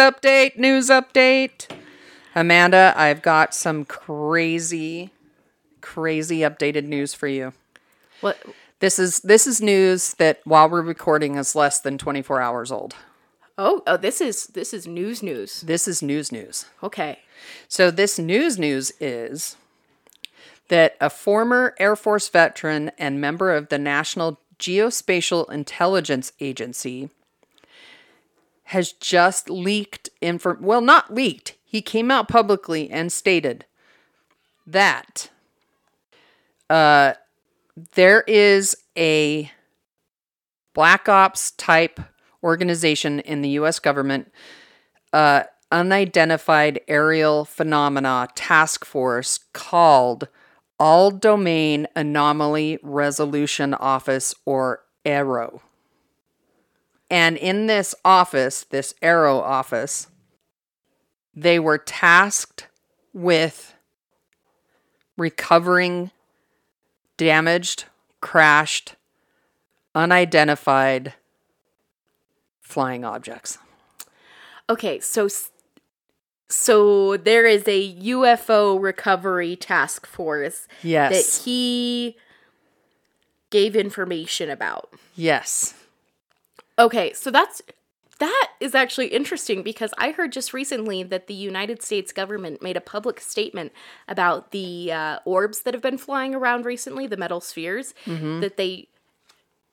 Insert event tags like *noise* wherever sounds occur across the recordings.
update, news update. Amanda, I've got some crazy, crazy updated news for you. What? This is this is news that while we're recording is less than 24 hours old. Oh, oh, this is this is news news. This is news news. Okay. So this news news is that a former Air Force veteran and member of the National Geospatial Intelligence Agency has just leaked info well not leaked. He came out publicly and stated that uh there is a black ops type organization in the US government uh unidentified aerial phenomena task force called All Domain Anomaly Resolution Office or AARO. And in this office, this AARO office, they were tasked with recovering damaged, crashed, unidentified flying objects. Okay, so so there is a UFO recovery task force Yes. that he gave information about. yes. Okay, so that's that is actually interesting because I heard just recently that the United States government made a public statement about the uh, orbs that have been flying around recently, the metal spheres, that they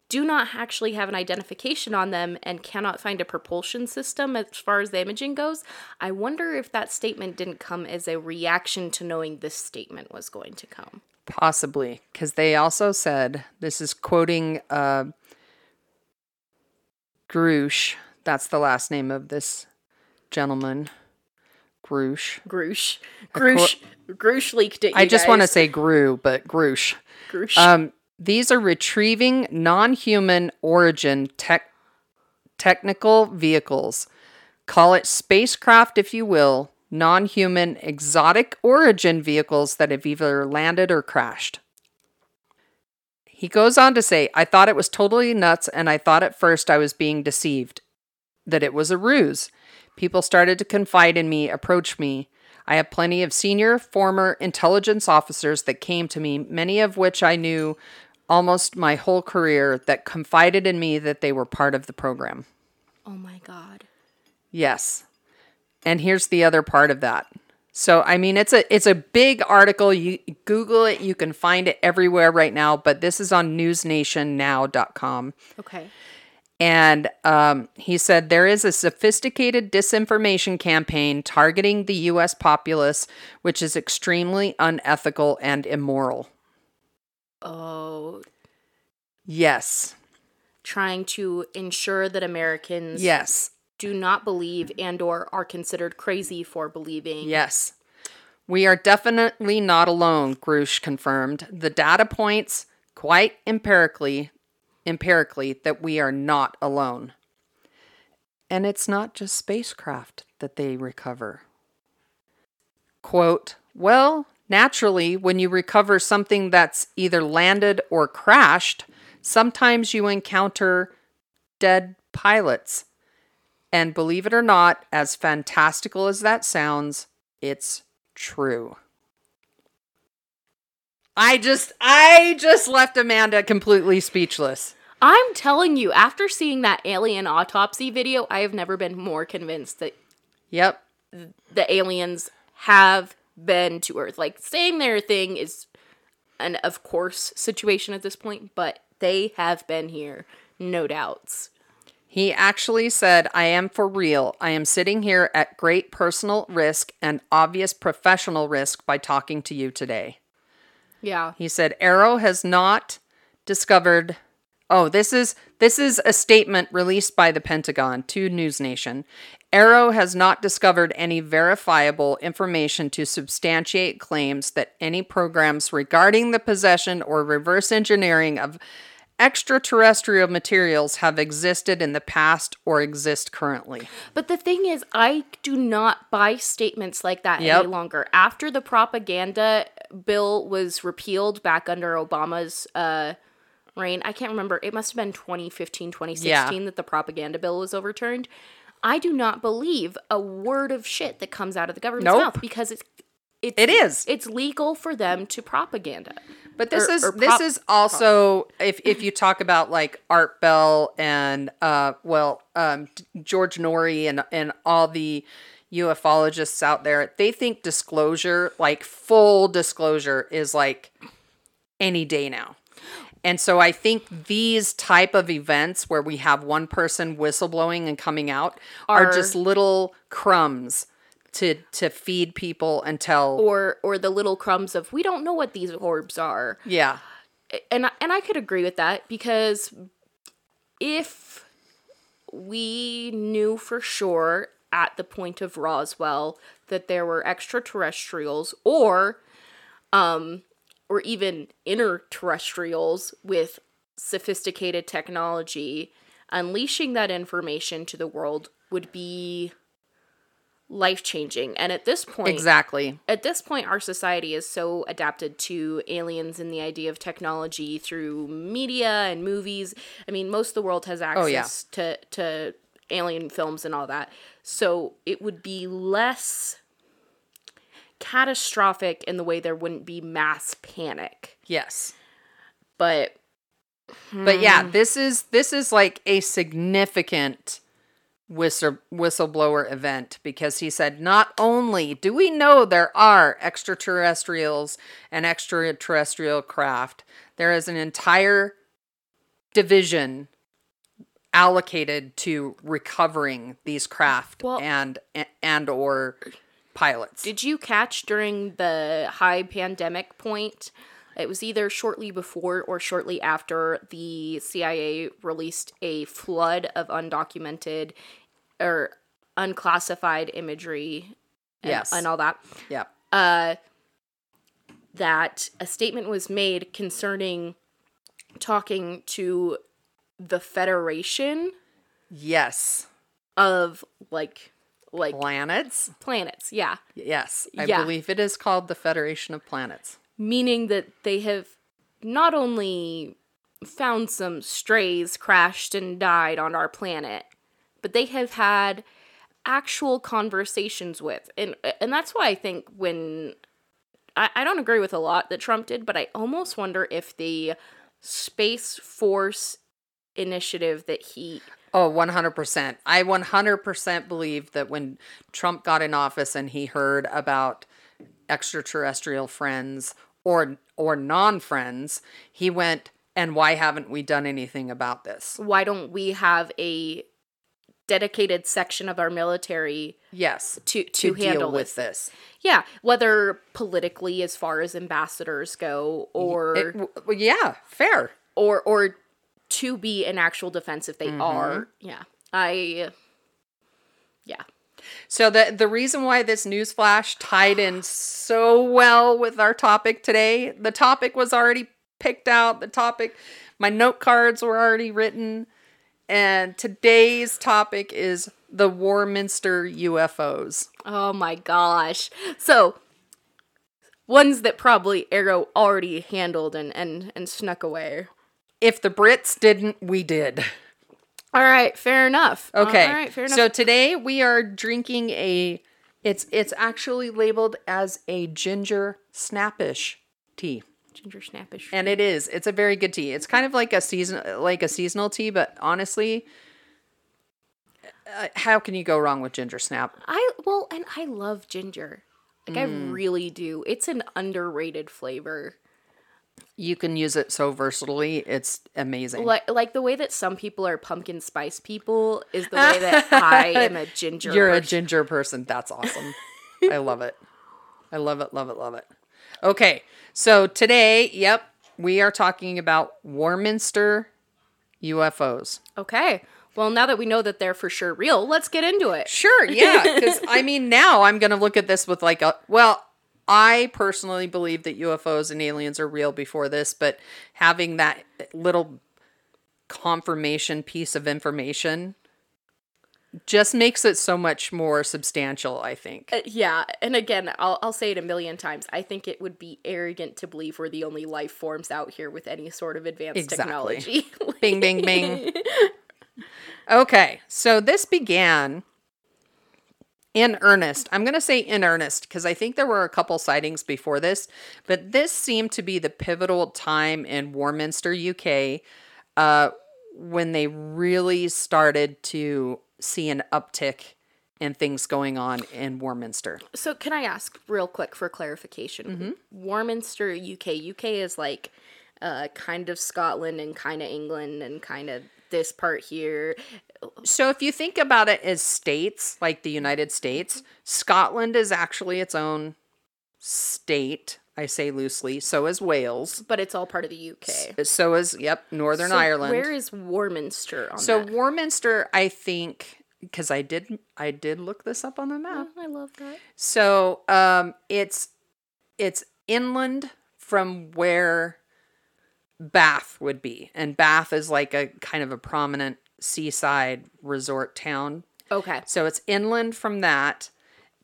do not actually have an identification on them and cannot find a propulsion system as far as the imaging goes. I wonder if that statement didn't come as a reaction to knowing this statement was going to come. Possibly, because they also said this is quoting uh, Grusch. That's the last name of this gentleman, Grusch. Grusch. Grusch. Grusch leaked it. I just want to say Gru, but Grusch. Grusch. Um, these are retrieving non-human origin tech technical vehicles. Call it spacecraft if you will. Non-human exotic origin vehicles that have either landed or crashed. He goes on to say, I thought it was totally nuts, and I thought at first I was being deceived, that it was a ruse. People started to confide in me, approach me. I have plenty of senior, former intelligence officers that came to me, many of which I knew almost my whole career, that confided in me that they were part of the program. oh my god. Yes. And here's the other part of that. So I mean it's a it's a big article. You Google it, you can find it everywhere right now, but this is on newsnationnow.com. Okay. And um, he said there is a sophisticated disinformation campaign targeting the US populace, which is extremely unethical and immoral. Oh, Yes. trying to ensure that Americans Yes. do not believe and or are considered crazy for believing. Yes. We are definitely not alone, Grusch confirmed. The data points quite empirically empirically that we are not alone. And it's not just spacecraft that they recover. Quote, well, naturally, when you recover something that's either landed or crashed, sometimes you encounter dead pilots. And believe it or not, as fantastical as that sounds, it's true. I just I just left Amanda completely speechless. I'm telling you, after seeing that alien autopsy video, I have never been more convinced that Yep. the aliens have been to Earth. Like saying their thing is an of course situation at this point, but they have been here, no doubts. He actually said, I am for real. I am sitting here at great personal risk and obvious professional risk by talking to you today. Yeah. He said AARO has not discovered Oh, this is this is a statement released by the Pentagon to News Nation. AARO has not discovered any verifiable information to substantiate claims that any programs regarding the possession or reverse engineering of extraterrestrial materials have existed in the past or exist currently. But the thing is, I do not buy statements like that Yep. any longer. After the propaganda bill was repealed back under Obama's uh, reign, I can't remember. It must have been 2015, 2016 Yeah. that the propaganda bill was overturned. I do not believe a word of shit that comes out of the government's Nope. mouth because it's it's It is. it's legal for them to propaganda. But this Or- is or this is also if if you talk about like Art Bell and uh well um George Noory and and all the ufologists out there, they think disclosure, like full disclosure is like any day now. And so I think these type of events where we have one person whistleblowing and coming out are, Are- just little crumbs to to feed people until Or or the little crumbs of we don't know what these orbs are. yeah. and I- and I could agree with that because if we knew for sure at the point of Roswell that there were extraterrestrials or um or even interterrestrials with sophisticated technology unleashing that information to the world would be life changing and at this point Exactly. at this point our society is so adapted to aliens and the idea of technology through media and movies i mean most of the world has access Oh, yeah. to to alien films and all that so it would be less catastrophic in the way there wouldn't be mass panic Yes. but But yeah, hmm. this is this is like a significant whistle whistleblower event because he said not only do we know there are extraterrestrials and extraterrestrial craft, there is an entire division allocated to recovering these craft Well- and and or pilots. Did you catch during the high pandemic point? It was either shortly before or shortly after the CIA released a flood of undocumented or unclassified imagery and, Yes. and all that. yeah. Uh, that a statement was made concerning talking to the Federation Yes. of like like Planets? planets. Yeah. Yes. I Yeah. believe it is called the Federation of Planets. Meaning that they have not only found some strays crashed and died on our planet, but they have had actual conversations with. And and that's why I think when I, I don't agree with a lot that Trump did, but I almost wonder if the Space Force initiative that he Oh, 100%. I 100% believe that when Trump got in office and he heard about extraterrestrial friends or or non-friends, he went, "And why haven't we done anything about this?" why don't we have a dedicated section of our military Yes. to To to, handle deal with this. this. Yeah, whether politically as far as ambassadors go or It- well, yeah, fair. or or to be an actual defense if they Mm-hmm. are. Yeah. I yeah. So the the reason why this news flash tied in so well with our topic today, the topic was already picked out. The topic, my note cards were already written, and today's topic is the Warminster UFOs. Oh my gosh. So ones that probably AARO already handled and and and snuck away. If the Brits didn't, we did. All right, fair enough. Okay. All right, fair enough. So today we are drinking a. It's it's actually labeled as a ginger snappish tea. ginger snappish. And it is. It's a very good tea. It's kind of like a season like a seasonal tea, but honestly, uh, how can you go wrong with ginger snap? I well, and I love ginger. Like Mm. I really do. It's an underrated flavor. You can use it so versatilely. It's amazing. Like like the way that some people are pumpkin spice people is the way that *laughs* I am a ginger. You're a ginger person. That's awesome. I love it. I love it, love it, love it. Okay. So today, yep, we are talking about Warminster UFOs. Okay. Well, now that we know that they're for sure real, let's get into it. Sure, yeah. Because I *laughs* mean, now I'm going to look at this with like a well. I personally believe that UFOs and aliens are real before this, but having that little confirmation piece of information just makes it so much more substantial. I think. Uh, yeah, and again, I'll I'll say it a million times. I think it would be arrogant to believe we're the only life forms out here with any sort of advanced Exactly. technology. *laughs* Bing, bing, bing. *laughs* Okay, so this began in earnest. I'm going to say in earnest because I think there were a couple sightings before this, but this seemed to be the pivotal time in Warminster, UK, uh, when they really started to see an uptick in things going on in Warminster. So, can I ask real quick for clarification? Mm-hmm. Warminster, UK. UK is like uh, kind of Scotland and kind of England and kind of this part here. So if you think about it as states, like the United States, Scotland is actually its own state. I say loosely. So is Wales. But it's all part of the UK. So is yep, Northern So Ireland. Where is Warminster on so that? Warminster, I think, because I did I did look this up on the map. Oh, I love that. So um, it's it's inland from where Bath would be, and Bath is like a kind of a prominent seaside resort town. Okay. So it's inland from that.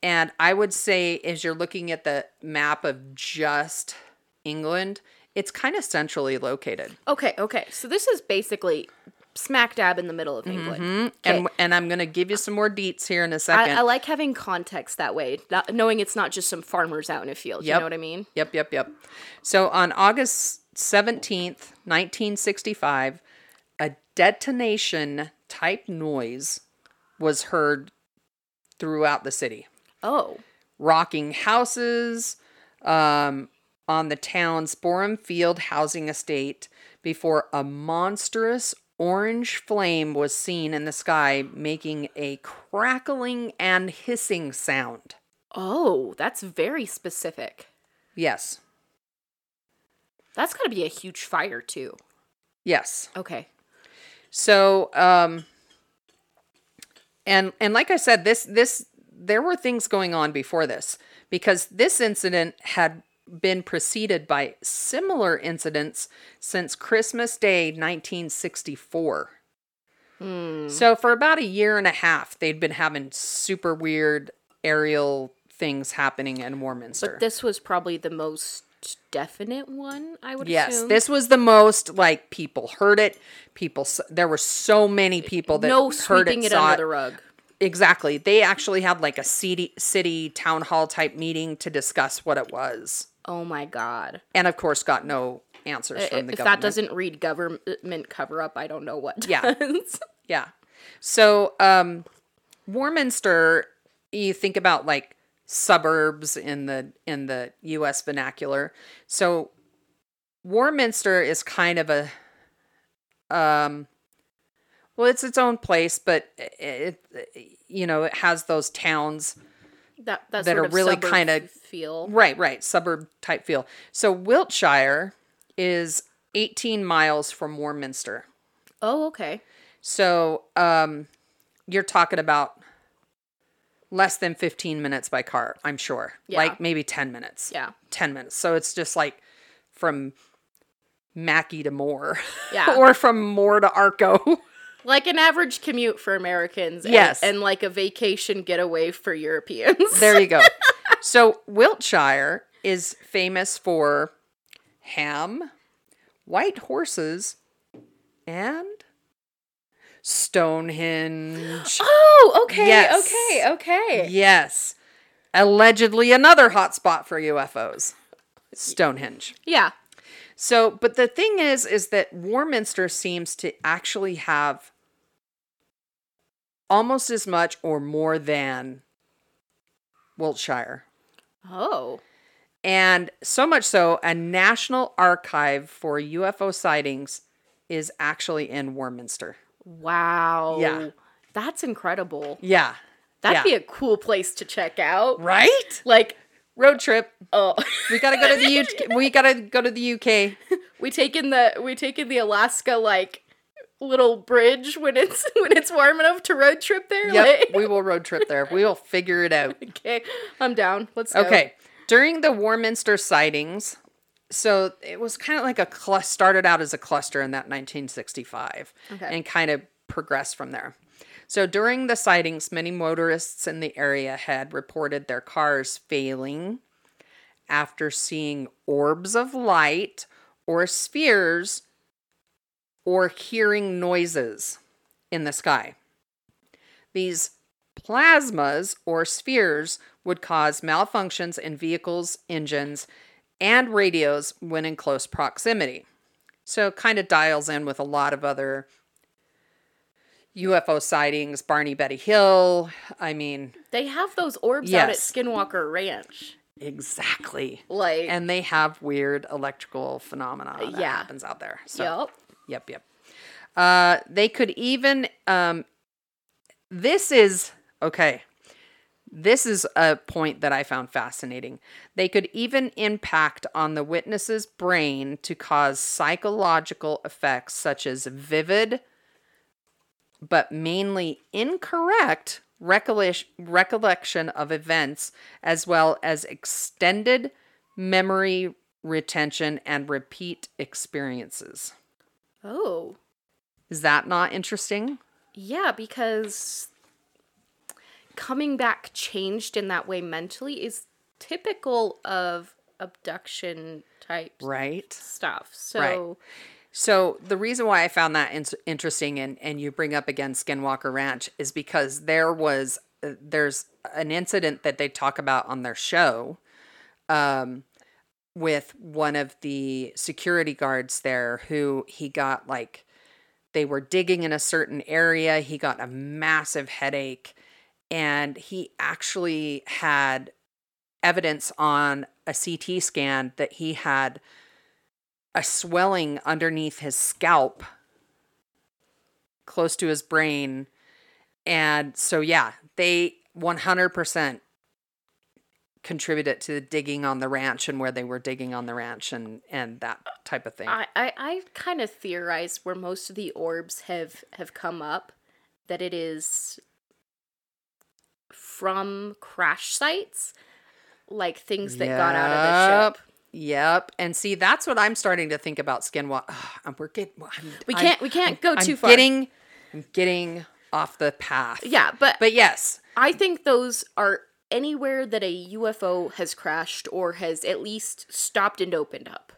And I would say, as you're looking at the map of just England, it's kind of centrally located. Okay, okay. So this is basically smack dab in the middle of England. Mm-hmm. Okay. And, and I'm going to give you some more deets here in a second. I like having context that way, not, knowing it's not just some farmers out in a field. You know what I mean? Yep, yep, yep. So on August 17th, 1965, a detonation type noise was heard throughout the city. Oh, rocking houses um, on the town's Boreham Field housing estate before a monstrous orange flame was seen in the sky, making a crackling and hissing sound. oh, that's very specific. Yes, That's got to be a huge fire too. yes. Okay. So, um, and and like I said, this this there were things going on before this because this incident had been preceded by similar incidents since Christmas Day 1964. So for about a year and a half, they'd been having super weird aerial things happening in Warminster. But this was probably the most definite one, I would Yes, assume. this was the most like people heard it. People, there were so many eh, people that no heard it, it, saw under it. the rug. Exactly. They actually had like a city city town hall type meeting to discuss what it was, Oh my god. and of course, got no answers I- from eh, the if government. that doesn't read government cover up, I don't know what Yeah. *laughs* Yeah. So, um, Warminster, you think about like suburbs in the in the U.S. vernacular. So, Warminster is kind of a, um, well, it's its own place, but it, it you know, it has those towns. that that, That sort are of really kinda- feel. Right, right, suburb type feel. So, Wiltshire is 18 miles from Warminster. Oh, okay. So, um, you're talking about less than 15 minutes by car, I'm sure. Yeah. Like maybe 10 minutes. Yeah. 10 minutes. So it's just like from Mackay to Moore. Yeah. *laughs* or from Moore to Arco. *laughs* Like an average commute for Americans. and- Yes. And, like a vacation getaway for Europeans. *laughs* there you go. so, Wiltshire is famous for ham, white horses, and Stonehenge. Oh, okay. Yes. Okay. Okay. Yes. Allegedly another hotspot for UFOs. Stonehenge. Yeah. So, but the thing is, is that Warminster seems to actually have almost as much or more than Wiltshire. Oh. And so much so, a national archive for UFO sightings is actually in Warminster. Wow. Yeah. That's incredible. Yeah. That'd yeah. be a cool place to check out. right? Like, Road trip. oh, We gotta go to the UK. *laughs* We gotta go to the UK. we take in the we take in the Alaska like little bridge when it's *laughs* when it's warm enough to road trip there. Yep, Like, we will road trip there. We will figure it out. *laughs* okay, I'm down. Let's go. Okay. During the Warminster sightings, so it was kind of like a cluster, started out as a cluster in that 1965 Okay. and kind of progressed from there. So during the sightings, many motorists in the area had reported their cars failing after seeing orbs of light or spheres or hearing noises in the sky. These plasmas or spheres would cause malfunctions in vehicles, engines, and radios when in close proximity. So it kind of dials in with a lot of other UFO sightings, Barney Betty Hill. I mean, They have those orbs out at Skinwalker Ranch. exactly. Like, And they have weird electrical phenomena that Yeah. happens out there. So yup. Yep, yep. Uh, they could even. Um, this is okay. This is a point that I found fascinating. They could even impact on the witness's brain to cause psychological effects such as vivid, but mainly incorrect recollection, of events, as well as extended memory retention and repeat experiences. Oh. Is that not interesting? Yeah, because coming back changed in that way mentally is typical of abduction type Right. stuff. So, So the reason why I found that in- interesting and and you bring up again Skinwalker Ranch is because there was uh, there's an incident that they talk about on their show um with one of the security guards there who he got like they were digging in a certain area he got a massive headache and he actually had evidence on a CT scan that he had a swelling underneath his scalp close to his brain. And so yeah they 100% contributed to the digging on the ranch and where they were digging on the ranch and and that type of thing. I, I, I kind of theorize where most of the orbs have have come up that it is from crash sites, like things that got out of the ship. Yep. And see, that's what I'm starting to think about Skinwalker. *sighs* I'm we're getting. I'm, We I'm- can't we can't go I'm too far. Getting, I'm getting off the path. yeah, but But yes, I think those are anywhere that a UFO has crashed or has at least stopped and opened up.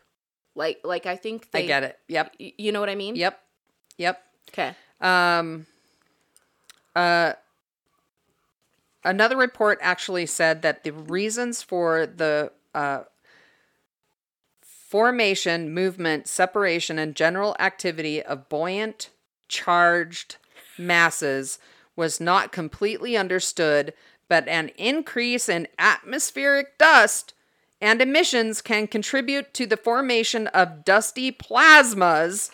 Like like I think they I get it. Yep. y- You know what I mean? Yep. Yep. Okay. Um, uh, another report actually said that the reasons for the uh, formation, movement, separation, and general activity of buoyant, charged masses was not completely understood, but an increase in atmospheric dust and emissions can contribute to the formation of dusty plasmas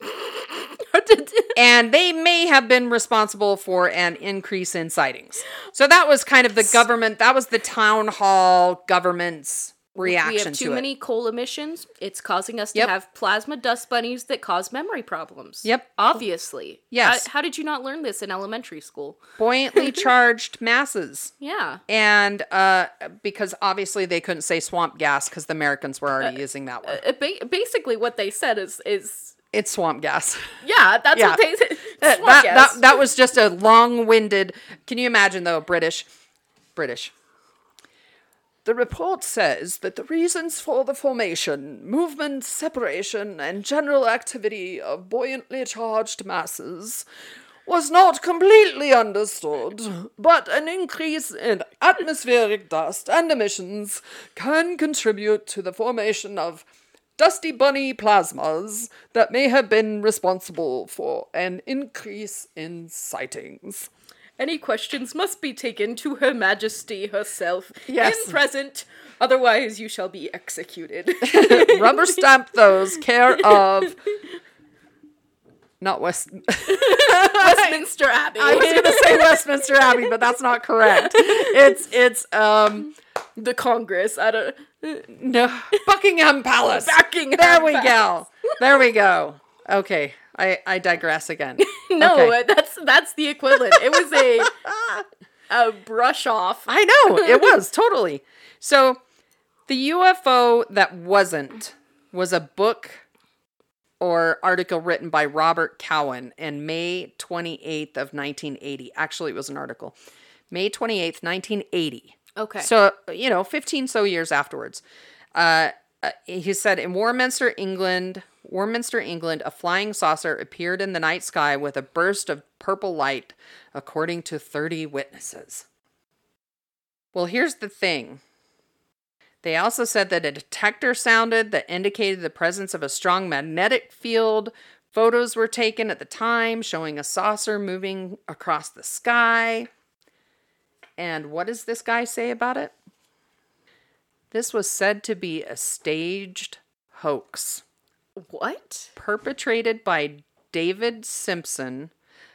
*laughs* and they may have been responsible for an increase in sightings. So that was kind of the government, that was the town hall government's reaction we have too to many coal emissions. It's causing us Yep. to have plasma dust bunnies that cause memory problems. Yep. Obviously. Yes. How, how did you not learn this in elementary school? Buoyantly *laughs* charged masses. Yeah. And uh, because obviously they couldn't say swamp gas because the Americans were already using that word. Uh, ba- basically, what they said is is It's swamp gas. *laughs* yeah. That's Yeah. what they said. *laughs* that, that, that was just a long-winded can you imagine though british british the report says that the reasons for the formation movement separation and general activity of buoyantly charged masses was not completely understood, but an increase in atmospheric dust and emissions can contribute to the formation of dusty bunny plasmas that may have been responsible for an increase in sightings. Any questions must be taken to Her Majesty herself Yes. in present, otherwise you shall be executed. *laughs* Rubber stamp those, care *laughs* of. Not West. *laughs* Westminster Abbey. I was gonna say Westminster Abbey, but that's not correct. It's it's um the Congress. I don't. No *laughs* Buckingham Palace. Buckingham There we Palace. go. *laughs* There we go. Okay, I I digress again. *laughs* No, Okay. uh, that's that's the equivalent. It was a a brush off. I know it was totally. So, the UFO that wasn't was a book or article written by Robert Cowan in May 28th of 1980. Actually, it was an article. May 28th, 1980. Okay. So, you know, 15 so years afterwards. Uh, uh, he said in Warminster, England, Warminster, England, a flying saucer appeared in the night sky with a burst of purple light, according to 30 witnesses. Well, here's the thing. They also said that a detector sounded that indicated the presence of a strong magnetic field. Photos were taken at the time showing a saucer moving across the sky. And what does this guy say about it? This was said to be a staged hoax What? perpetrated by David Simpson,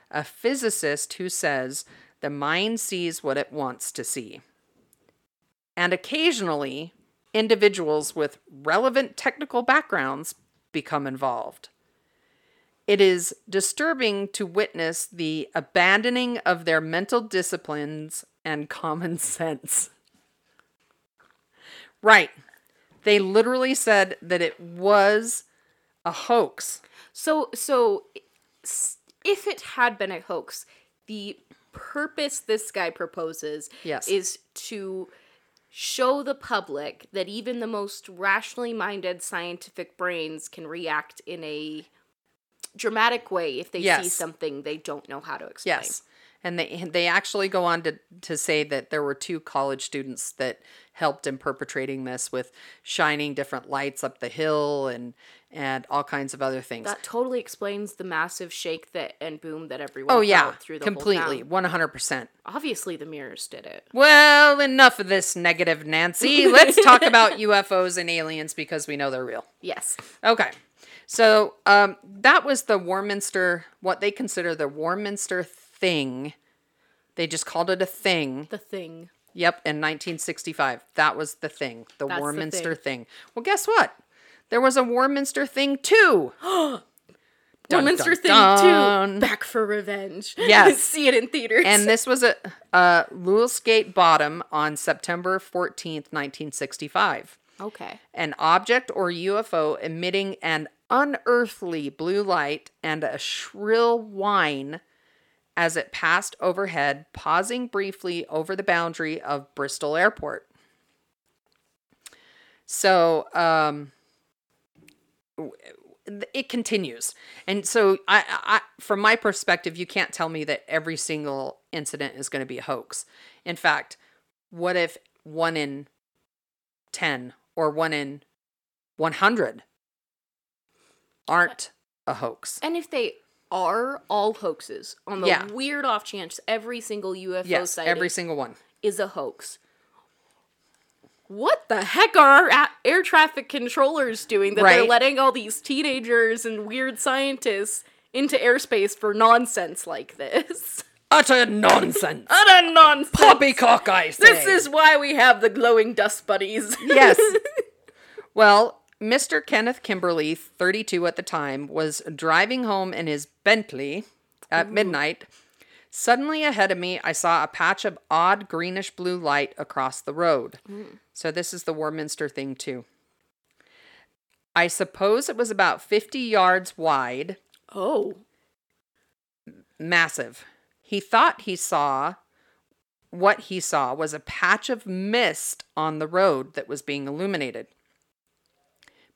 a physicist who says the mind sees what it wants to see. And occasionally, individuals with relevant technical backgrounds become involved. It is disturbing to witness the abandoning of their mental disciplines and common *laughs* sense. Right. They literally said that it was a hoax. So, so if it had been a hoax, the purpose this guy proposes Yes. is to show the public that even the most rationally minded scientific brains can react in a dramatic way if they see something they don't know how to explain. Yes. And they they actually go on to, to say that there were two college students that helped in perpetrating this with shining different lights up the hill and and all kinds of other things. That totally explains the massive shake that and boom that everyone oh yeah, through the whole completely, one hundred percent. Obviously, the mirrors did it. Well, enough of this negative, Nancy. Let's talk *laughs* about UFOs and aliens because we know they're real. Yes. Okay. So um, that was the Warminster, what they consider the Warminster thing. They just called it a thing. The thing. Yep, in 1965. That was the thing, the That's the Warminster thing. Well, guess what? There was a Warminster thing too. *gasps* Dun, Warminster dun, thing dun. too. Back for revenge. *laughs* Yes. See it in theaters. And this was a uh, Lewis-Gate Bottom on September 14th, 1965. okay. An object or UFO emitting an unearthly blue light and a shrill whine as it passed overhead, pausing briefly over the boundary of Bristol Airport. So, um, it continues. And so, I, I, from my perspective, you can't tell me that every single incident is going to be a hoax. In fact, what if one in 10 or one in 100 aren't a hoax? And if they are all hoaxes, on the Yeah. weird off chance every single UFO Yes, sighting every single one. is a hoax, what the heck are our air traffic controllers doing that they're letting all these teenagers and weird scientists into airspace for nonsense like this? *laughs* Utter nonsense. Utter nonsense! Poppycock, I say. This is why we have the glowing dust buddies. yes. *laughs* Well, Mr. Kenneth Kimberly, 32 at the time, was driving home in his Bentley at midnight. Suddenly ahead of me, I saw a patch of odd greenish blue light across the road. Mm. So, this is the Warminster thing, too. I suppose it was about 50 yards wide, oh. massive. He thought he saw what he saw was a patch of mist on the road that was being illuminated.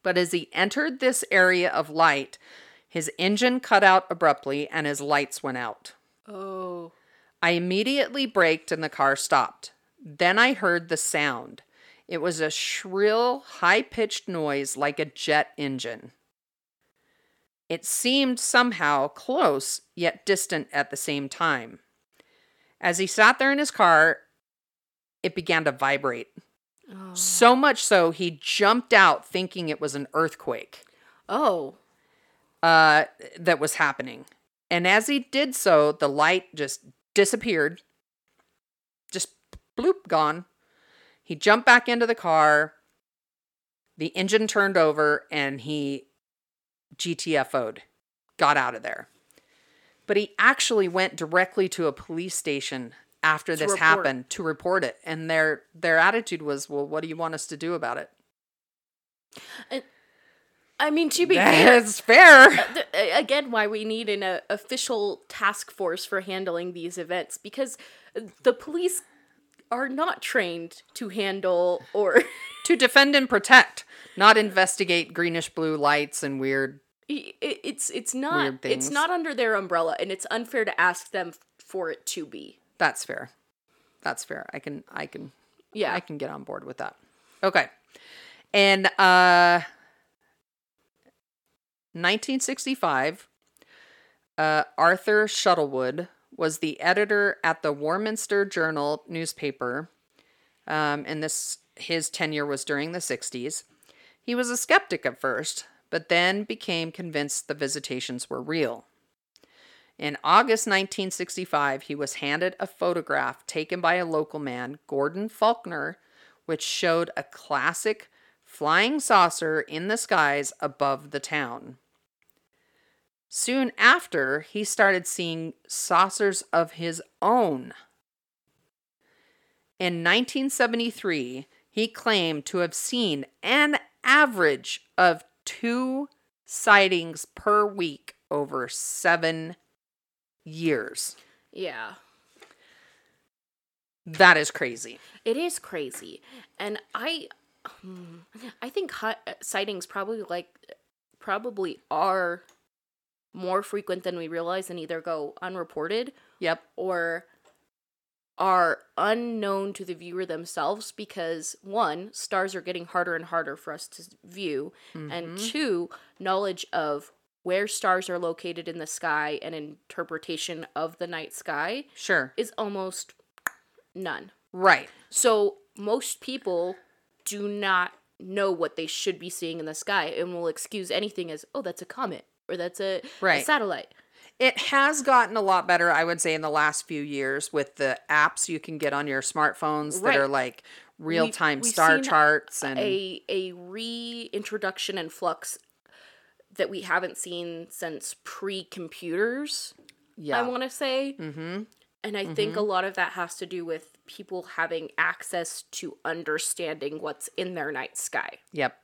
But as he entered this area of light, his engine cut out abruptly and his lights went out. Oh. I immediately braked and the car stopped. Then I heard the sound. It was a shrill, high pitched noise like a jet engine. It seemed somehow close, yet distant at the same time. As he sat there in his car, it began to vibrate. So much so, he jumped out thinking it was an earthquake Oh. uh, that was happening. And as he did so, the light just disappeared. Just bloop, gone. He jumped back into the car. The engine turned over and he GTFO'd, got out of there. But he actually went directly to a police station after this report. happened to report it. And their their attitude was, well, what do you want us to do about it? I mean, to be fair, That's fair. th- again why we need an uh, official task force for handling these events because the police are not trained to handle or *laughs* to defend and protect, not investigate greenish blue lights and weird. It's it's not it's not under their umbrella, and it's unfair to ask them for it to be. That's fair. That's fair. I can I can Yeah. I can get on board with that. Okay. And uh 1965 uh Arthur Shuttlewood was the editor at the Warminster Journal newspaper. Um and this his tenure was during the 60s. He was a skeptic at first, but then became convinced the visitations were real. In August 1965, he was handed a photograph taken by a local man, Gordon Faulkner, which showed a classic flying saucer in the skies above the town. Soon after, he started seeing saucers of his own. In 1973, he claimed to have seen an average of two sightings per week over seven years. yeah. That is crazy. It is crazy, and I, hmm, I think hi- sightings probably like probably are more frequent than we realize, and either go unreported Yep. or are unknown to the viewer themselves because one, stars are getting harder and harder for us to view, and two, knowledge of where stars are located in the sky and interpretation of the night sky Sure. is almost none. Right. So most people do not know what they should be seeing in the sky and will excuse anything as, oh, that's a comet or that's a, a Right. satellite. It has gotten a lot better, I would say, in the last few years with the apps you can get on your smartphones that are like real time we've star charts and A a reintroduction and flux that we haven't seen since pre-computers. yeah. I want to say. Mm-hmm. And I think a lot of that has to do with people having access to understanding what's in their night sky yep.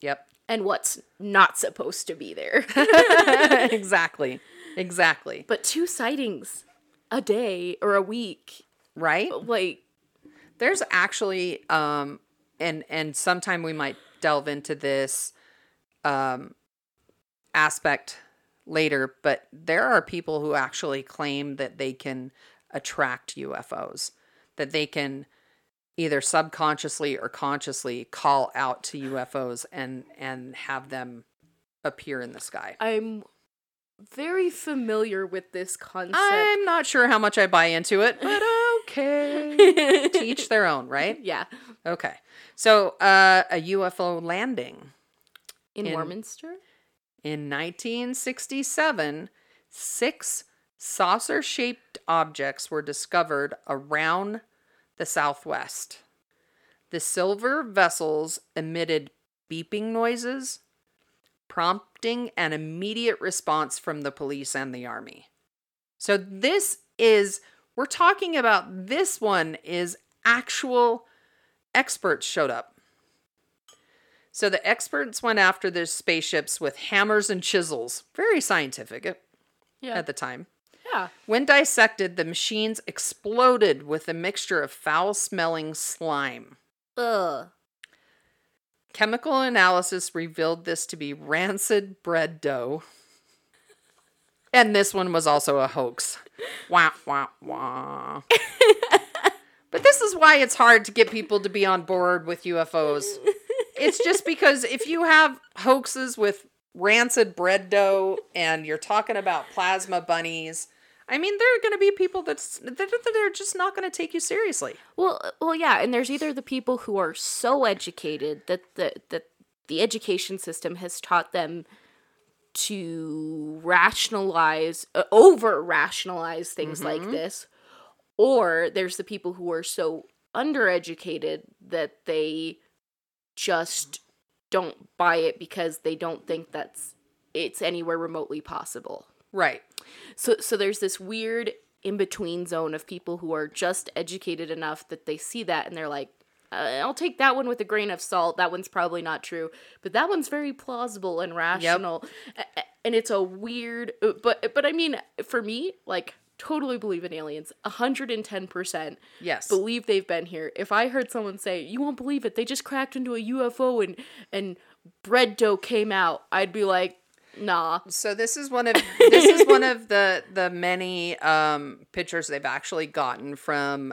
Yep. and what's not supposed to be there. *laughs* exactly. Exactly. but two sightings a day or a week, Right? like There's actually um and and sometime we might delve into this um aspect later, but there are people who actually claim that they can attract UFOs, that they can either subconsciously or consciously call out to UFOs and and have them appear in the sky. I'm very familiar with this concept. I'm not sure how much I buy into it, but okay. *laughs* to each their own, right? *laughs* yeah, Okay. So, uh, a UFO landing in, In- Warminster. In 1967, six saucer shaped objects were discovered around the southwest. The silver vessels emitted beeping noises, prompting an immediate response from the police and the army. So, this is, we're talking about this one is actual experts showed up. So the experts went after the spaceships with hammers and chisels, very scientific at, Yeah, at the time. yeah. When dissected, the machines exploded with a mixture of foul smelling slime. Ugh. Chemical analysis revealed this to be rancid bread dough. And this one was also a hoax. Wah, wah, wah. *laughs* but this is why it's hard to get people to be on board with UFOs. It's just because if you have hoaxes with rancid bread dough and you're talking about plasma bunnies, I mean, there are going to be people that's that they're just not going to take you seriously. Well, well, yeah, and there's either the people who are so educated that the that the education system has taught them to rationalize, uh, over rationalize things like this, or there's the people who are so undereducated that they just don't buy it because they don't think that's it's anywhere remotely possible. Right. So so there's this weird in between zone of people who are just educated enough that they see that and they're like, uh, I'll take that one with a grain of salt. That one's probably not true, but that one's very plausible and rational. A- And it's a weird, but but I mean, for me, like totally believe in aliens. 110% Yes. believe they've been here. If I heard someone say, "You won't believe it. They just cracked into a UFO and and bread dough came out." I'd be like, "Nah." So this is one of this is one of the the many um, pictures they've actually gotten from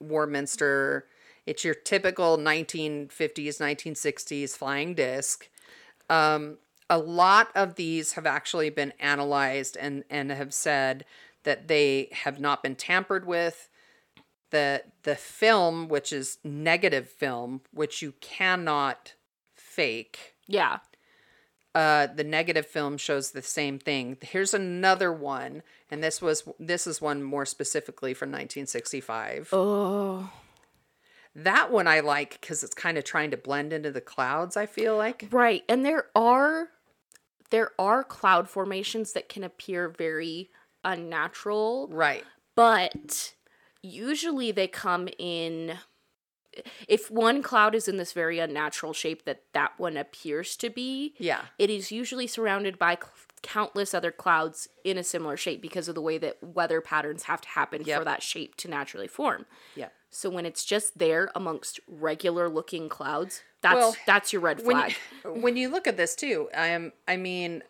Warminster. It's your typical 1950s, 1960s flying disc. Um, a lot of these have actually been analyzed and and have said that they have not been tampered with. The the film, which is negative film, which you cannot fake Yeah. uh, the negative film shows the same thing. Here's another one, and this was this is one more specifically from 1965. Oh. That one I like because it's kind of trying to blend into the clouds. I feel like Right. And there are there are cloud formations that can appear very unnatural, right, but usually they come in if one cloud is in this very unnatural shape that that one appears to be, yeah, it is usually surrounded by cl- countless other clouds in a similar shape because of the way that weather patterns have to happen Yep. for that shape to naturally form. yeah. So when it's just there amongst regular looking clouds, that's Well, that's your red When flag. you, *laughs* when you look at this too, I am. I mean,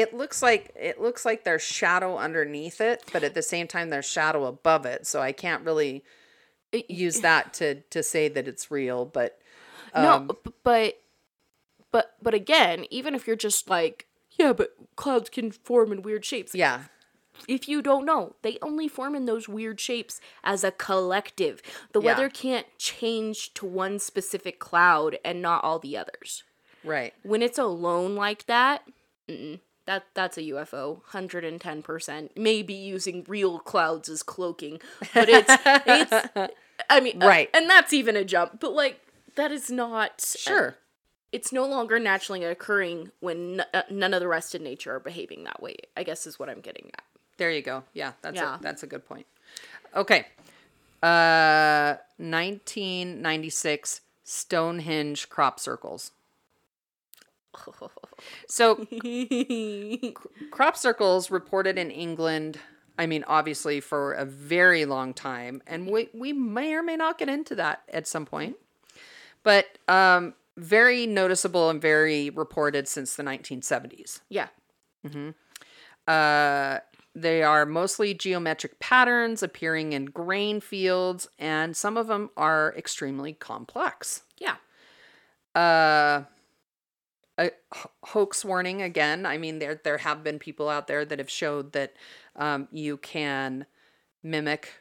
it looks like it looks like there's shadow underneath it, but at the same time there's shadow above it. So I can't really use that to to say that it's real. But no, um, but but but again, even if you're just like, yeah, but clouds can form in weird shapes. yeah, If you don't know, they only form in those weird shapes as a collective. The Yeah. weather can't change to one specific cloud and not all the others. right. When it's alone like that, mm-mm, that that's a UFO, hundred and ten percent. Maybe using real clouds as cloaking, but it's *laughs* it's. I mean, uh, Right. and that's even a jump. But like, that is not Sure. It's no longer naturally occurring when n- uh, none of the rest of nature are behaving that way. I guess is what I'm getting at. There you go. Yeah, that's Yeah. a that's a good point. Okay. Uh 1996 Stonehenge crop circles. *laughs* So *laughs* crop circles reported in England, I mean obviously for a very long time and we we may or may not get into that at some point. But um very noticeable and very reported since the 1970s. yeah. Uh, they are mostly geometric patterns appearing in grain fields, and some of them are extremely complex. Yeah. Uh, a hoax warning again. I mean, there there have been people out there that have showed that um, you can mimic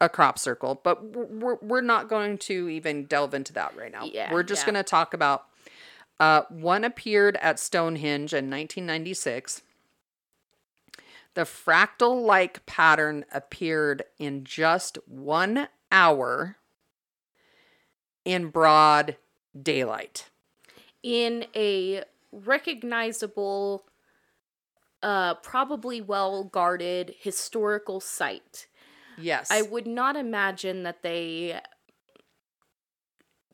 a crop circle, but we're we're not going to even delve into that right now. Yeah, we're just yeah. going to talk about uh, one appeared at Stonehenge in 1996. The fractal like pattern appeared in just one hour in broad daylight. In a recognizable, uh, probably well guarded historical site. Yes. I would not imagine that they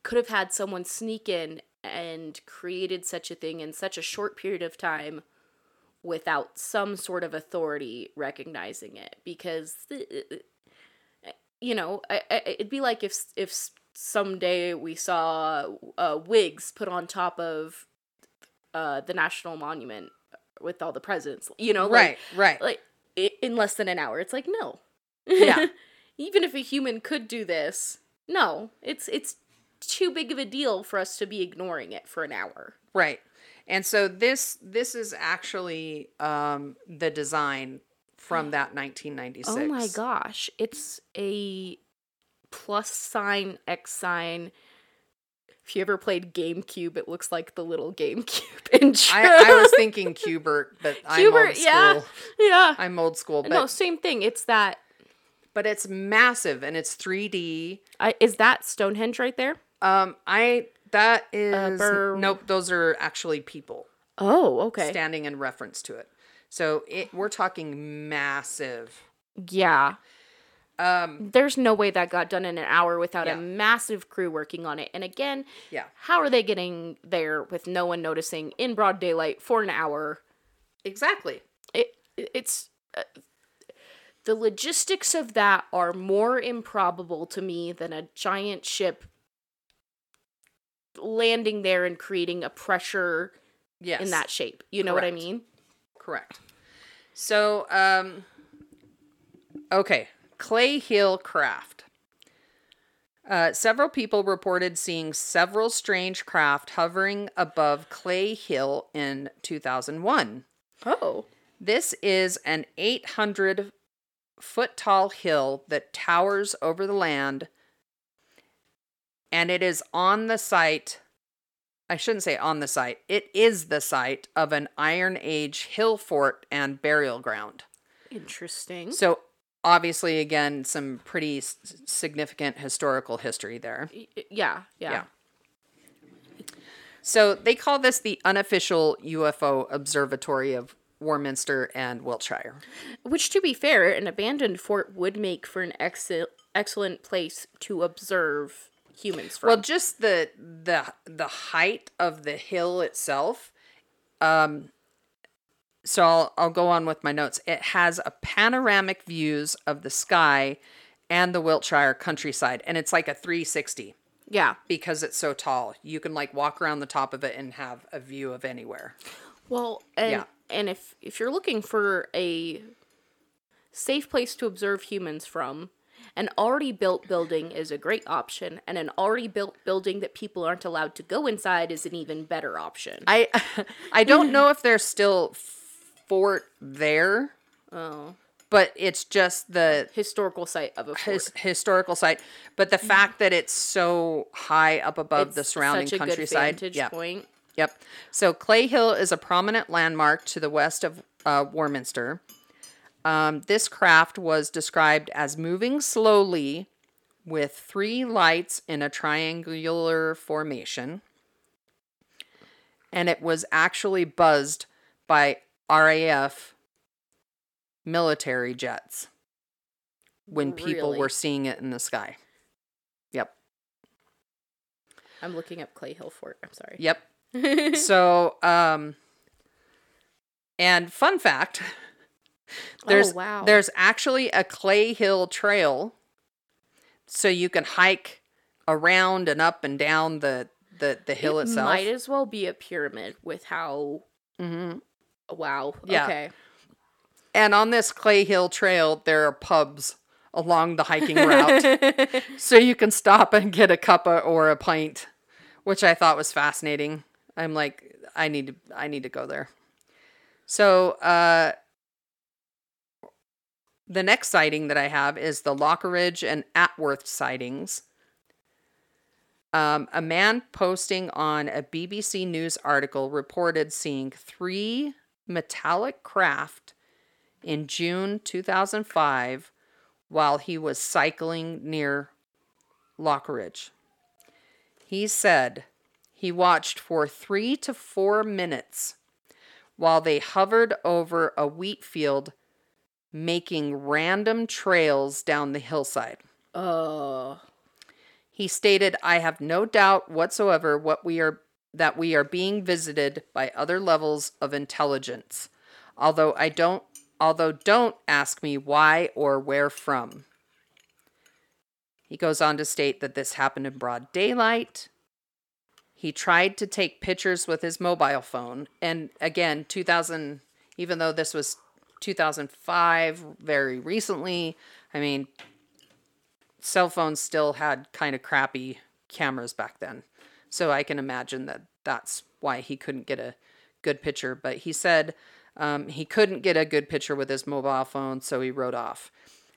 could have had someone sneak in and created such a thing in such a short period of time without some sort of authority recognizing it because uh, uh, uh, you know I, I, it'd be like if if someday we saw uh, wigs put on top of uh, the national monument with all the presidents you know like, right, right. like in less than an hour it's like no Yeah. *laughs* even if a human could do this no it's it's too big of a deal for us to be ignoring it for an hour Right. And so this this is actually um the design from *gasps* that 1996. oh my gosh it's a plus sign x sign if you ever played GameCube, it looks like the little GameCube *laughs* intro. I, I was thinking Q*bert, but I'm old school. yeah, *laughs* yeah. I'm old school, but no, same thing. It's that. but it's massive and it's 3D. I, is that Stonehenge right there? Um I that is bur- nope, those are actually people Oh, okay. standing in reference to it. So it we're talking massive. yeah. Um There's no way that got done in an hour without Yeah. a massive crew working on it. And again, yeah. how are they getting there with no one noticing in broad daylight for an hour? Exactly. It it's the logistics of that are more improbable to me than a giant ship landing there and creating a pressure Yes. in that shape. You know what I mean? Correct. So, um, okay, Clay Hill craft. Uh, several people reported seeing several strange craft hovering above Clay Hill in 2001. Oh. This is an 800 foot tall hill that towers over the land, and it is on the site. I shouldn't say on the site, it is the site of an Iron Age hill fort and burial ground. Interesting. So, obviously, again, some pretty s- significant historical history there. Yeah, yeah. Yeah. So, they call this the unofficial UFO observatory of Warminster and Wiltshire. Which, to be fair, an abandoned fort would make for an excel- excellent place to observe humans from. Well, just the the the height of the hill itself. Um, so I'll I'll go on with my notes. It has a panoramic views of the sky and the Wiltshire countryside, and it's like a 360 yeah. because it's so tall. You can like walk around the top of it and have a view of anywhere. Well, and Yeah. and if if you're looking for a safe place to observe humans from, an already built building is a great option, and an already built building that people aren't allowed to go inside is an even better option. I *laughs* I don't know if there's still fort there, oh, but it's just the historical site of a fort. his, historical site. But the fact that it's so high up above the surrounding such a countryside, good vantage yeah, point. yep. So Clay Hill is a prominent landmark to the west of uh, Warminster. Um, this craft was described as moving slowly with three lights in a triangular formation. And it was actually buzzed by RAF military jets when people Really? were seeing it in the sky. Yep. I'm looking up Clay Hill Fort. I'm sorry. Yep. *laughs* so, um, and fun fact, there's oh wow. there's actually a Clay Hill Trail, so you can hike around and up and down the the the hill it itself. might as well be a pyramid with how. hmm Wow. Yeah. Okay. And on this Clay Hill Trail, there are pubs along the hiking route, *laughs* so you can stop and get a cuppa or a pint, which I thought was fascinating. I'm like, I need to, I need to go there. So, uh, the next sighting that I have is the Lockeridge and Atworth sightings. Um, a man posting on a BBC News article reported seeing three metallic craft in June 2005 while he was cycling near Lockeridge. He said he watched for three to four minutes while they hovered over a wheat field, making random trails down the hillside. Oh. He stated, "I have no doubt whatsoever what we are that we are being visited by other levels of intelligence. Although I don't although don't ask me why or where from." He goes on to state that this happened in broad daylight. He tried to take pictures with his mobile phone and again 2000 even though this was 2005 very recently, I mean cell phones still had kind of crappy cameras back then. So I can imagine that that's why he couldn't get a good picture. But he said um, he couldn't get a good picture with his mobile phone, so he wrote off.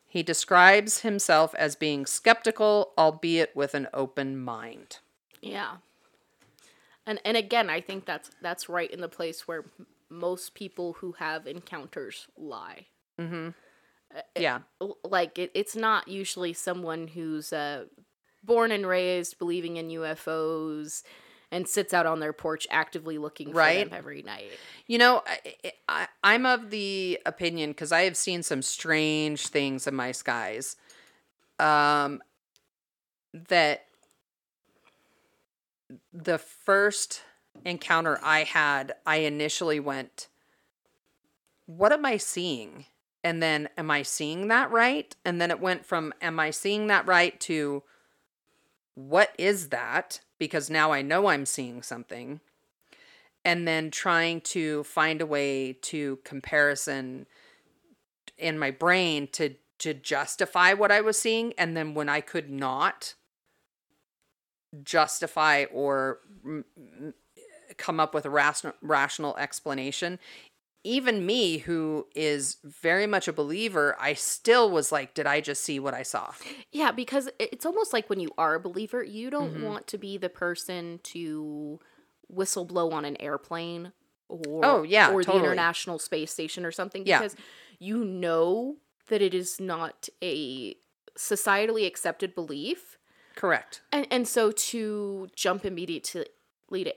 He describes himself as being skeptical, albeit with an open mind. Yeah. And and again, I think that's that's right in the place where m- most people who have encounters lie. Mm-hmm. Yeah. L- Like it, it's not usually someone who's uh, born and raised believing in UFOs and sits out on their porch actively looking for Right. them every night. You know, I, I, I'm of the opinion because I have seen some strange things in my skies. Um, that the first encounter I had, I initially went, "What am I seeing?" and then am I seeing that right? And then it went from am I seeing that right to what is that? Because now I know I'm seeing something. And then trying to find a way to comparison in my brain to to justify what I was seeing and then when I could not justify or m- come up with a rational rational explanation even me who is very much a believer i still was like did i just see what i saw Yeah, because it's almost like when you are a believer, you don't mm-hmm. want to be the person to whistle blow on an airplane or Oh, yeah, or the. International Space Station or something Yeah. because you know that it is not a societally accepted belief. correct And and so to jump immediately to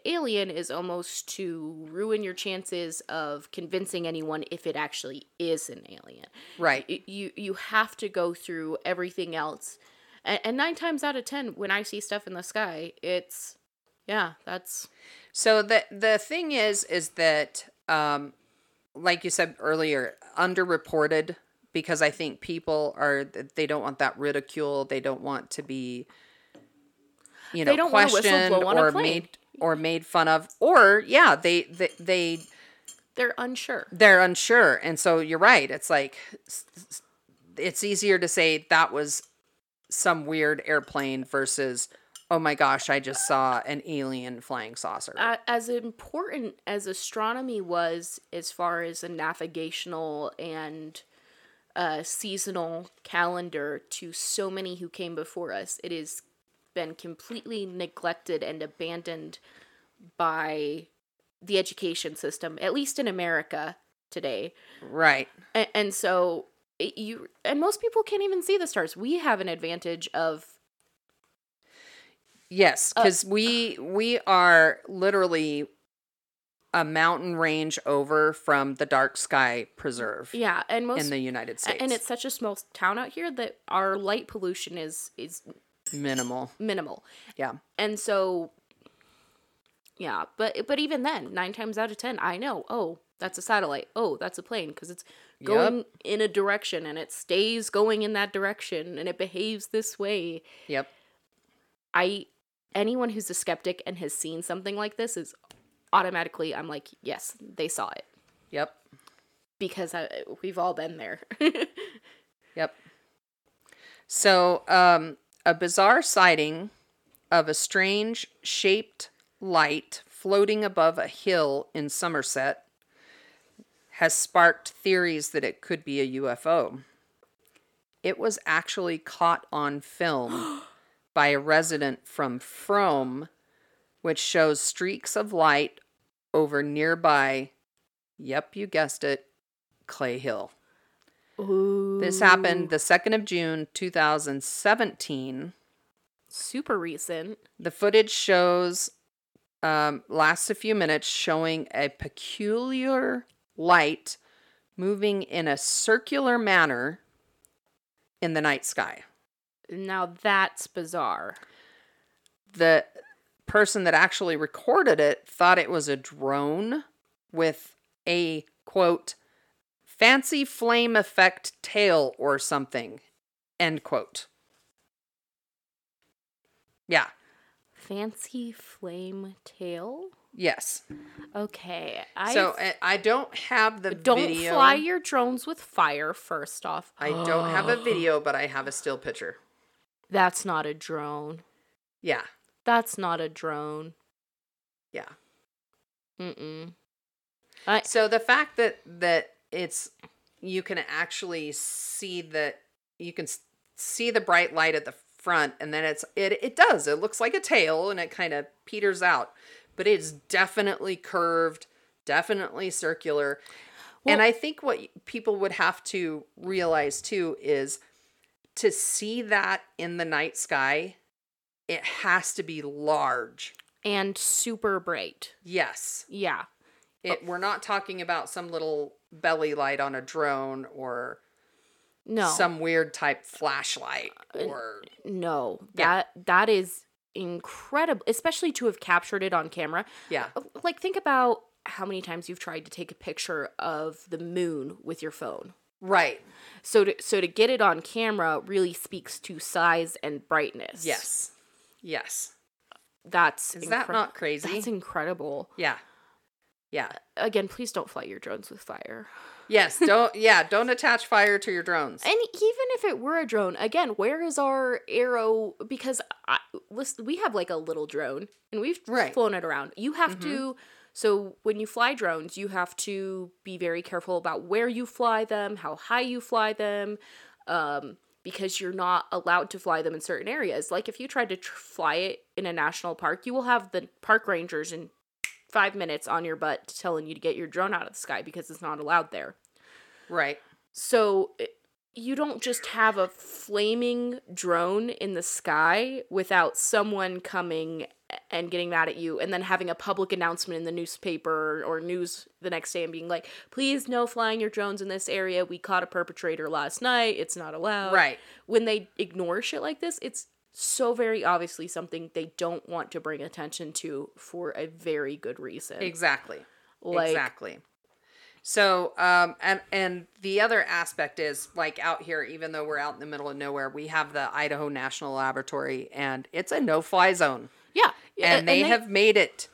alien is almost to ruin your chances of convincing anyone if it actually is an alien. Right. You you have to go through everything else. And, and nine times out of ten when i see stuff in the sky it's yeah that's So the the thing is is that um like you said earlier underreported because I think people are they don't want that ridicule, they don't want to be you know They don't wanna whistle questioned or made or made fun of or yeah, they they, they they're unsure they're unsure. And so you're right. It's like it's easier to say that was some weird airplane versus oh my gosh, I just saw an alien flying saucer. A- as important as astronomy was as far as a navigational and uh, seasonal calendar to so many who came before us it has been completely neglected and abandoned by the education system at least in america today right. and, and so it, you and most people can't even see the stars we have an advantage of Yes, Uh, because we we are literally a mountain range over from the Dark Sky Preserve yeah and most in the United States. and it's such a small town out here that our light pollution is is minimal. minimal Yeah. and so yeah but but even then nine times out of ten i know oh that's a satellite oh that's a plane because it's going in a direction and it stays going in that direction and it behaves this way Yep. i anyone who's a skeptic and has seen something like this is automatically i'm like yes they saw it Yep. because I, we've all been there *laughs* Yep. So, um, a bizarre sighting of a strange shaped light floating above a hill in Somerset has sparked theories that it could be a UFO. It was actually caught on film *gasps* by a resident from Frome, which shows streaks of light over nearby, yep, you guessed it, Clay Hill. Ooh, This happened the 2nd of June 2017. super recent The footage shows, um, lasts a few minutes, showing a peculiar light moving in a circular manner in the night sky. now that's bizarre The person that actually recorded it thought it was a drone with a quote, fancy flame effect tail or something, end quote. Yeah. fancy flame tail Yes. okay i so I, I don't have the video. don't video. fly your drones with fire first off I don't have a *gasps* video, but I have a still picture. that's not a drone Yeah. that's not a drone Yeah. mm-mm I, So the fact that that it's you can actually see that you can see the bright light at the front and then it's it it does. It looks like a tail and it kind of peters out, but it's definitely curved, definitely circular. and I think what people would have to realize too is to see that in the night sky, it has to be large. and super bright Yes. yeah It, we're not talking about some little belly light on a drone or no some weird type flashlight uh, or no Yeah. that that is incredible especially to have captured it on camera yeah uh, like think about how many times you've tried to take a picture of the moon with your phone Right. So to so to get it on camera really speaks to size and brightness. Yes. Yes. That's Is that not crazy? That's incredible. Yeah. Yeah. Again, please don't fly your drones with fire. Yes. Don't. yeah. Don't attach fire to your drones. And even if it were a drone, again, where is AARO? Because I, listen, we have like a little drone, and we've Right. flown it around. You have to. So when you fly drones, you have to be very careful about where you fly them, how high you fly them, um, because you're not allowed to fly them in certain areas. Like if you tried to tr- fly it in a national park, you will have the park rangers in five minutes on your butt telling you to get your drone out of the sky because it's not allowed there. Right. So you don't just have a flaming drone in the sky without someone coming and getting mad at you and then having a public announcement in the newspaper or news the next day and being like, please no flying your drones in this area. We caught a perpetrator last night. It's not allowed. Right. When they ignore shit like this, it's so very obviously something they don't want to bring attention to for a very good reason. Exactly. Like- exactly. So, um, and and the other aspect is like out here, even though we're out in the middle of nowhere, we have the Idaho National Laboratory, and it's a no-fly zone, Yeah. and, they, have made it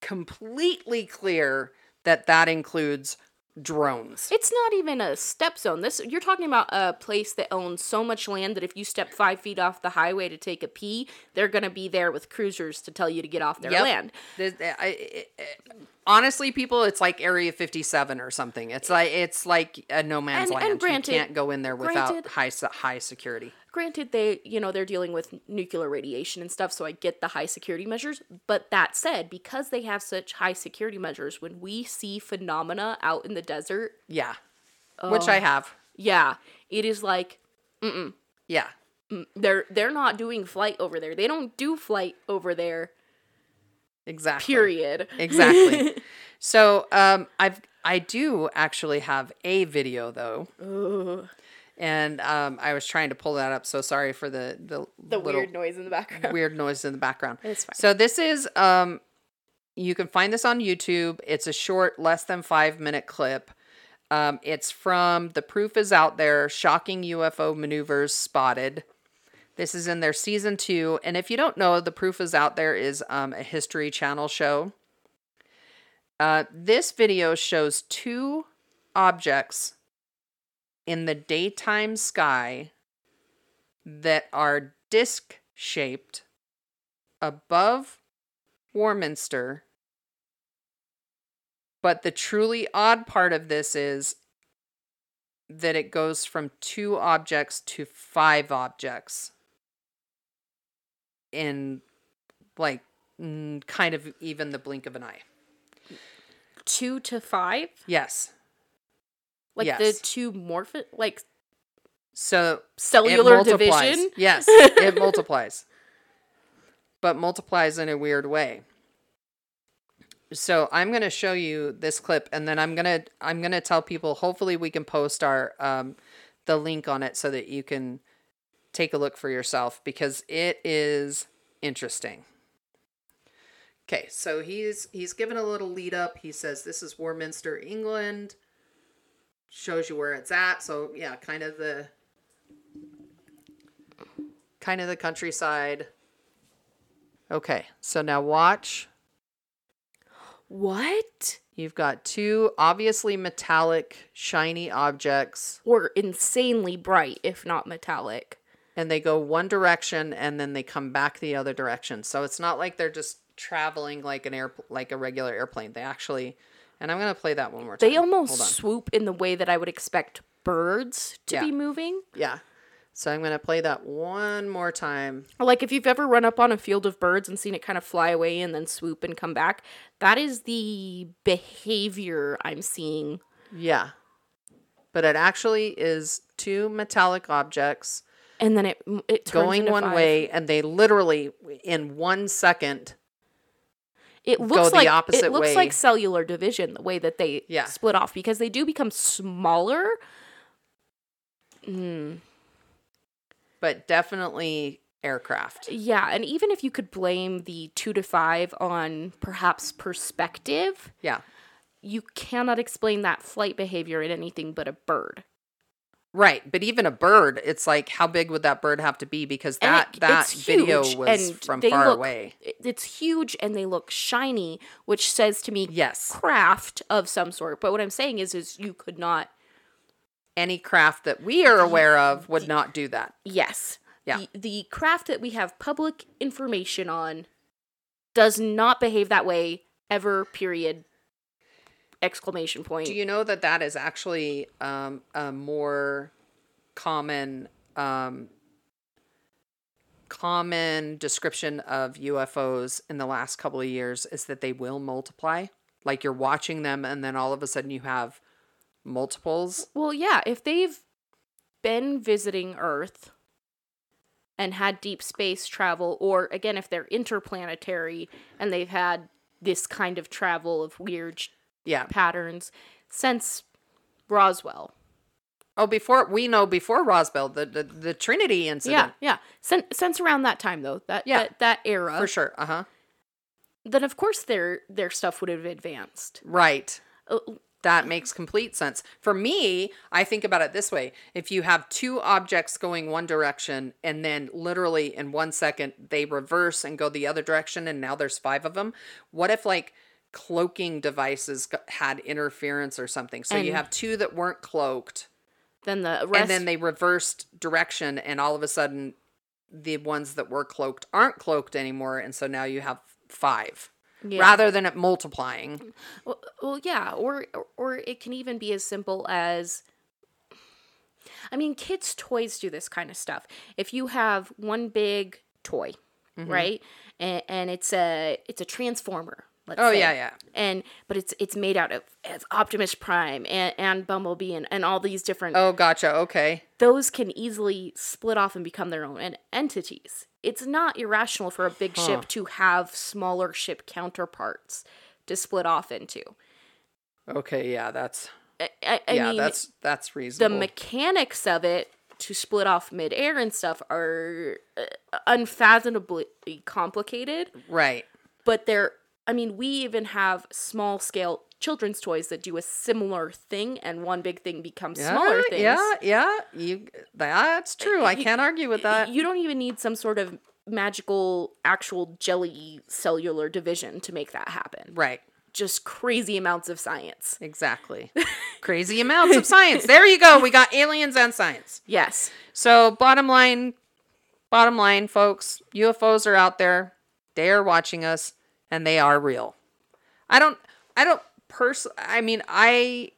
completely clear that that includes drones. It's not even a step zone. This you're talking about a place that owns so much land that if you step five feet off the highway to take a pee, they're gonna be there with cruisers to tell you to get off their Yep. land. There's- I- I- I- honestly, people, it's like Area 57 or something. It's like it's like a no man's And- and land. granted- you can't go in there without granted- high high security. Granted, they you know they're dealing with nuclear radiation and stuff, so I get the high security measures. But that said, because they have such high security measures, when we see phenomena out in the desert, Yeah, which I have. yeah, it is like mm, Yeah, they're they're not doing flight over there. They don't do flight over there. exactly. Period. Exactly. *laughs* so, um, I've I do actually have a video though. And um, I was trying to pull that up. So sorry for the the, The little weird noise in the background. weird noise in the background. It's fine. So this is um you can find this on YouTube. It's a short, less than five minute clip. Um, it's from The Proof is Out There Shocking UFO Maneuvers Spotted. This is in their season two. And if you don't know, The Proof is Out There is um, a History Channel show. Uh, this video shows two objects in the daytime sky that are disc shaped above Warminster. But the truly odd part of this is that it goes from two objects to five objects in like kind of even the blink of an eye. two to five Yes. Like the two morph like So cellular division Yes, it multiplies. *laughs* But multiplies in a weird way. So I'm going to show you this clip and then I'm going to I'm going to tell people hopefully we can post our um the link on it so that you can take a look for yourself because it is interesting. Okay, so he's he's given a little lead up. He says this is Warminster, England. Shows you where it's at. So yeah, kind of the kind of the countryside. Okay, so now watch. what You've got two obviously metallic, shiny objects, or insanely bright if not metallic and they go one direction and then they come back the other direction. So it's not like they're just traveling like an air like a regular airplane. They actually, and I'm gonna play that one more time. they almost swoop in the way that i would expect birds to Yeah. be moving Yeah. So I'm gonna play that one more time. like if you've ever run up on a field of birds and seen it kind of fly away and then swoop and come back that is the behavior i'm seeing Yeah. But it actually is two metallic objects and then it it turns going one way and they literally in one second It looks like opposite it looks way. like cellular division the way that they Yeah. split off because they do become smaller. Hmm. but definitely aircraft. Yeah, and even if you could blame the 2 to 5 on perhaps perspective, Yeah. you cannot explain that flight behavior in anything but a bird. Right, but even a bird, it's like how big would that bird have to be because that it- that video was and from far look- away. It's huge and they look shiny, which says to me Yes. craft of some sort. But what I'm saying is is you could not Any craft that we are aware of would not do that. yes. Yeah. The, the craft that we have public information on does not behave that way ever period exclamation point. Do you know that that is actually um, a more common um, common description of UFOs in the last couple of years is that they will multiply. Like you're watching them, and then all of a sudden you have multiples. Well, yeah, if they've been visiting Earth and had deep space travel, or again, if they're interplanetary and they've had this kind of travel of weird Yeah. patterns since Roswell. Oh, before we know before Roswell, the the, the Trinity incident. Yeah, yeah. Since, since around that time, though, that Yeah. that, that era, For sure. Uh huh. then of course their their stuff would have advanced. Right. Uh, That makes complete sense. For me, I think about it this way. If you have two objects going one direction and then literally in one second they reverse and go the other direction and now there's five of them, what if like cloaking devices had interference or something? So you have two that weren't cloaked then the rest, and then they reversed direction and all of a sudden the ones that were cloaked aren't cloaked anymore and so now you have five yeah. rather than it multiplying. Well, well, yeah, or or it can even be as simple as I mean, kids' toys do this kind of stuff. If you have one big toy, Mm-hmm. right, and, and it's a it's a transformer. Let's Oh say, yeah, yeah. and but it's it's made out of, of Optimus Prime and, and Bumblebee and, and all these different. Oh, gotcha. Okay. Those can easily split off and become their own en- entities. It's not irrational for a big Huh. ship to have smaller ship counterparts to split off into. Okay, yeah, that's I, I, I yeah, mean, that's that's reasonable. the mechanics of it to split off midair and stuff are uh, unfathomably complicated, right. but they're, I mean, we even have small scale children's toys that do a similar thing, and one big thing becomes Yeah, smaller things. yeah, yeah. You that's true. I You- can't argue with that. You don't even need some sort of magical, actual jelly cellular division to make that happen. right. Just crazy amounts of science. Exactly. *laughs* Crazy amounts of science. There you go. We got aliens and science. Yes. So, bottom line, bottom line, folks, UFOs are out there. They are watching us and they are real. I don't I don't pers I mean, I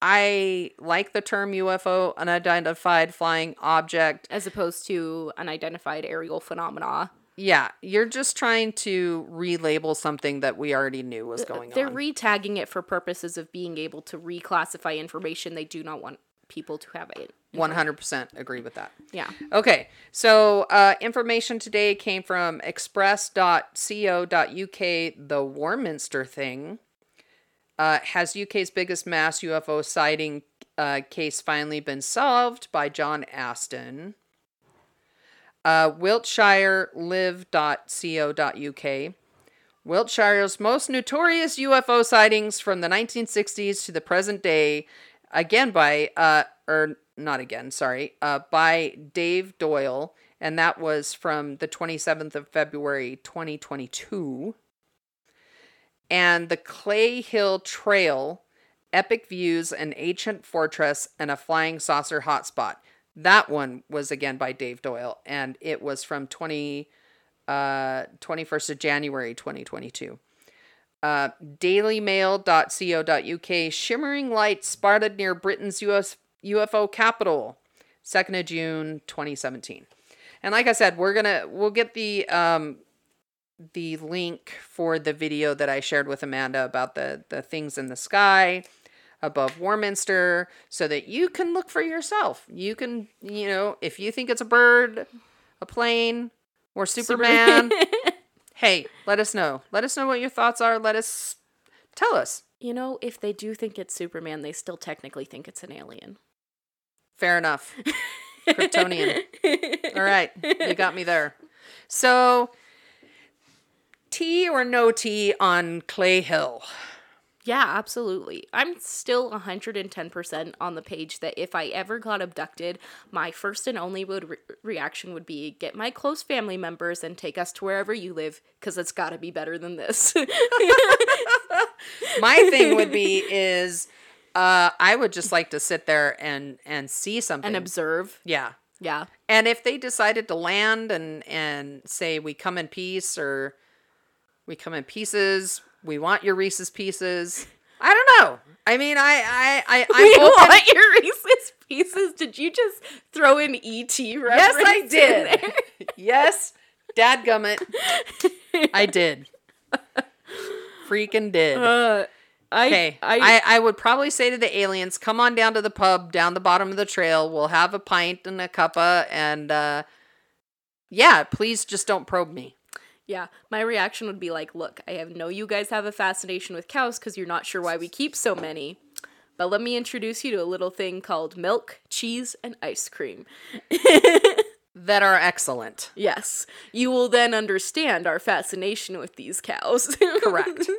I like the term UFO, unidentified flying object. As opposed to unidentified aerial phenomena. Yeah, you're just trying to relabel something that we already knew was uh, going on. They're on. retagging it for purposes of being able to reclassify information they do not want people to have it. 100% agree with that. Yeah. Okay, so uh, information today came from express.co.uk. The Warminster thing uh, has UK's biggest mass UFO sighting uh, case finally been solved by John Aston. Uh, WiltshireLive.co.uk. Wiltshire's most notorious UFO sightings from the 1960s to the present day, again by, uh, or not again, sorry, uh, by Dave Doyle, and that was from the 27th of February 2022. And the Clay Hill Trail, epic views, an ancient fortress, and a flying saucer hotspot. That one was again by Dave Doyle, and it was from 20, uh, 21st of January 2022. Uh, dailymail.co.uk shimmering light spotted near Britain's US, UFO capital 2nd of June 2017. And like I said, we're going to we'll get the um the link for the video that I shared with Amanda about the the things in the sky above Warminster so that you can look for yourself. You can, you know, if you think it's a bird, a plane, or Superman, *laughs* hey, let us know. Let us know what your thoughts are. Let us tell us. You know, if they do think it's Superman, they still technically think it's an alien. Fair enough. Kryptonian. *laughs* All right, you got me there. So, tea or no tea on Clay Hill? Yeah, absolutely. I'm still 110% on the page that if I ever got abducted, my first and only would re- reaction would be get my close family members and take us to wherever you live cuz it's got to be better than this. *laughs* My thing would be *laughs* is uh I would just like to sit there and and see something. and observe. yeah. Yeah. And if they decided to land and and say we come in peace or we come in pieces, we want your Reese's pieces. *laughs* I don't know. I mean, I I I *laughs* We I'm open. want your *laughs* Reese's pieces. Did you just throw an ET? Yes, I did. yes, dadgummit. I did. Freaking did. Uh, I, Okay, I, I, I would probably say to the aliens, come on down to the pub down the bottom of the trail. We'll have a pint and a cuppa, and uh, yeah, please just don't probe me. Yeah, my reaction would be like, look, I have know you guys have a fascination with cows because you're not sure why we keep so many. But let me introduce you to a little thing called milk, cheese, and ice cream. *laughs* That are excellent. Yes, you will then understand our fascination with these cows. *laughs* Correct.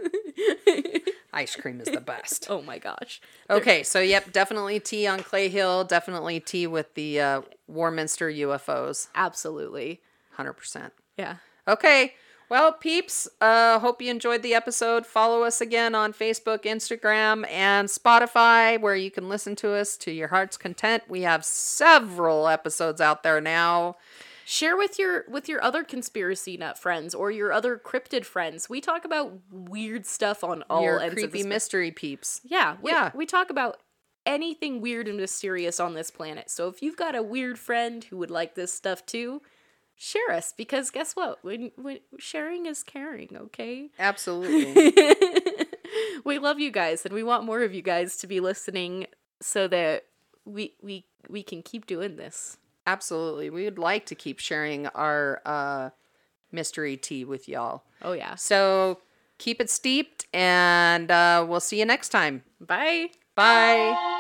*laughs* Ice cream is the best. oh my gosh. Okay, so yep, definitely tea on Clay Hill. Definitely tea with the uh, Warminster UFOs. Absolutely. 100%. Yeah. Okay. Well, peeps, uh, hope you enjoyed the episode. Follow us again on Facebook, Instagram, and Spotify, where you can listen to us to your heart's content. We have several episodes out there now. Share with your with your other conspiracy nut friends or your other cryptid friends. We talk about weird stuff on all your ends of creepy mystery peeps. yeah, we, Yeah. We talk about anything weird and mysterious on this planet. So if you've got a weird friend who would like this stuff too, share us because guess what? When, when sharing is caring. Okay. Absolutely. *laughs* we love you guys and we want more of you guys to be listening so that we we we can keep doing this. Absolutely. We would like to keep sharing our uh, mystery tea with y'all. Oh yeah. So keep it steeped, and uh, we'll see you next time. Bye. Bye.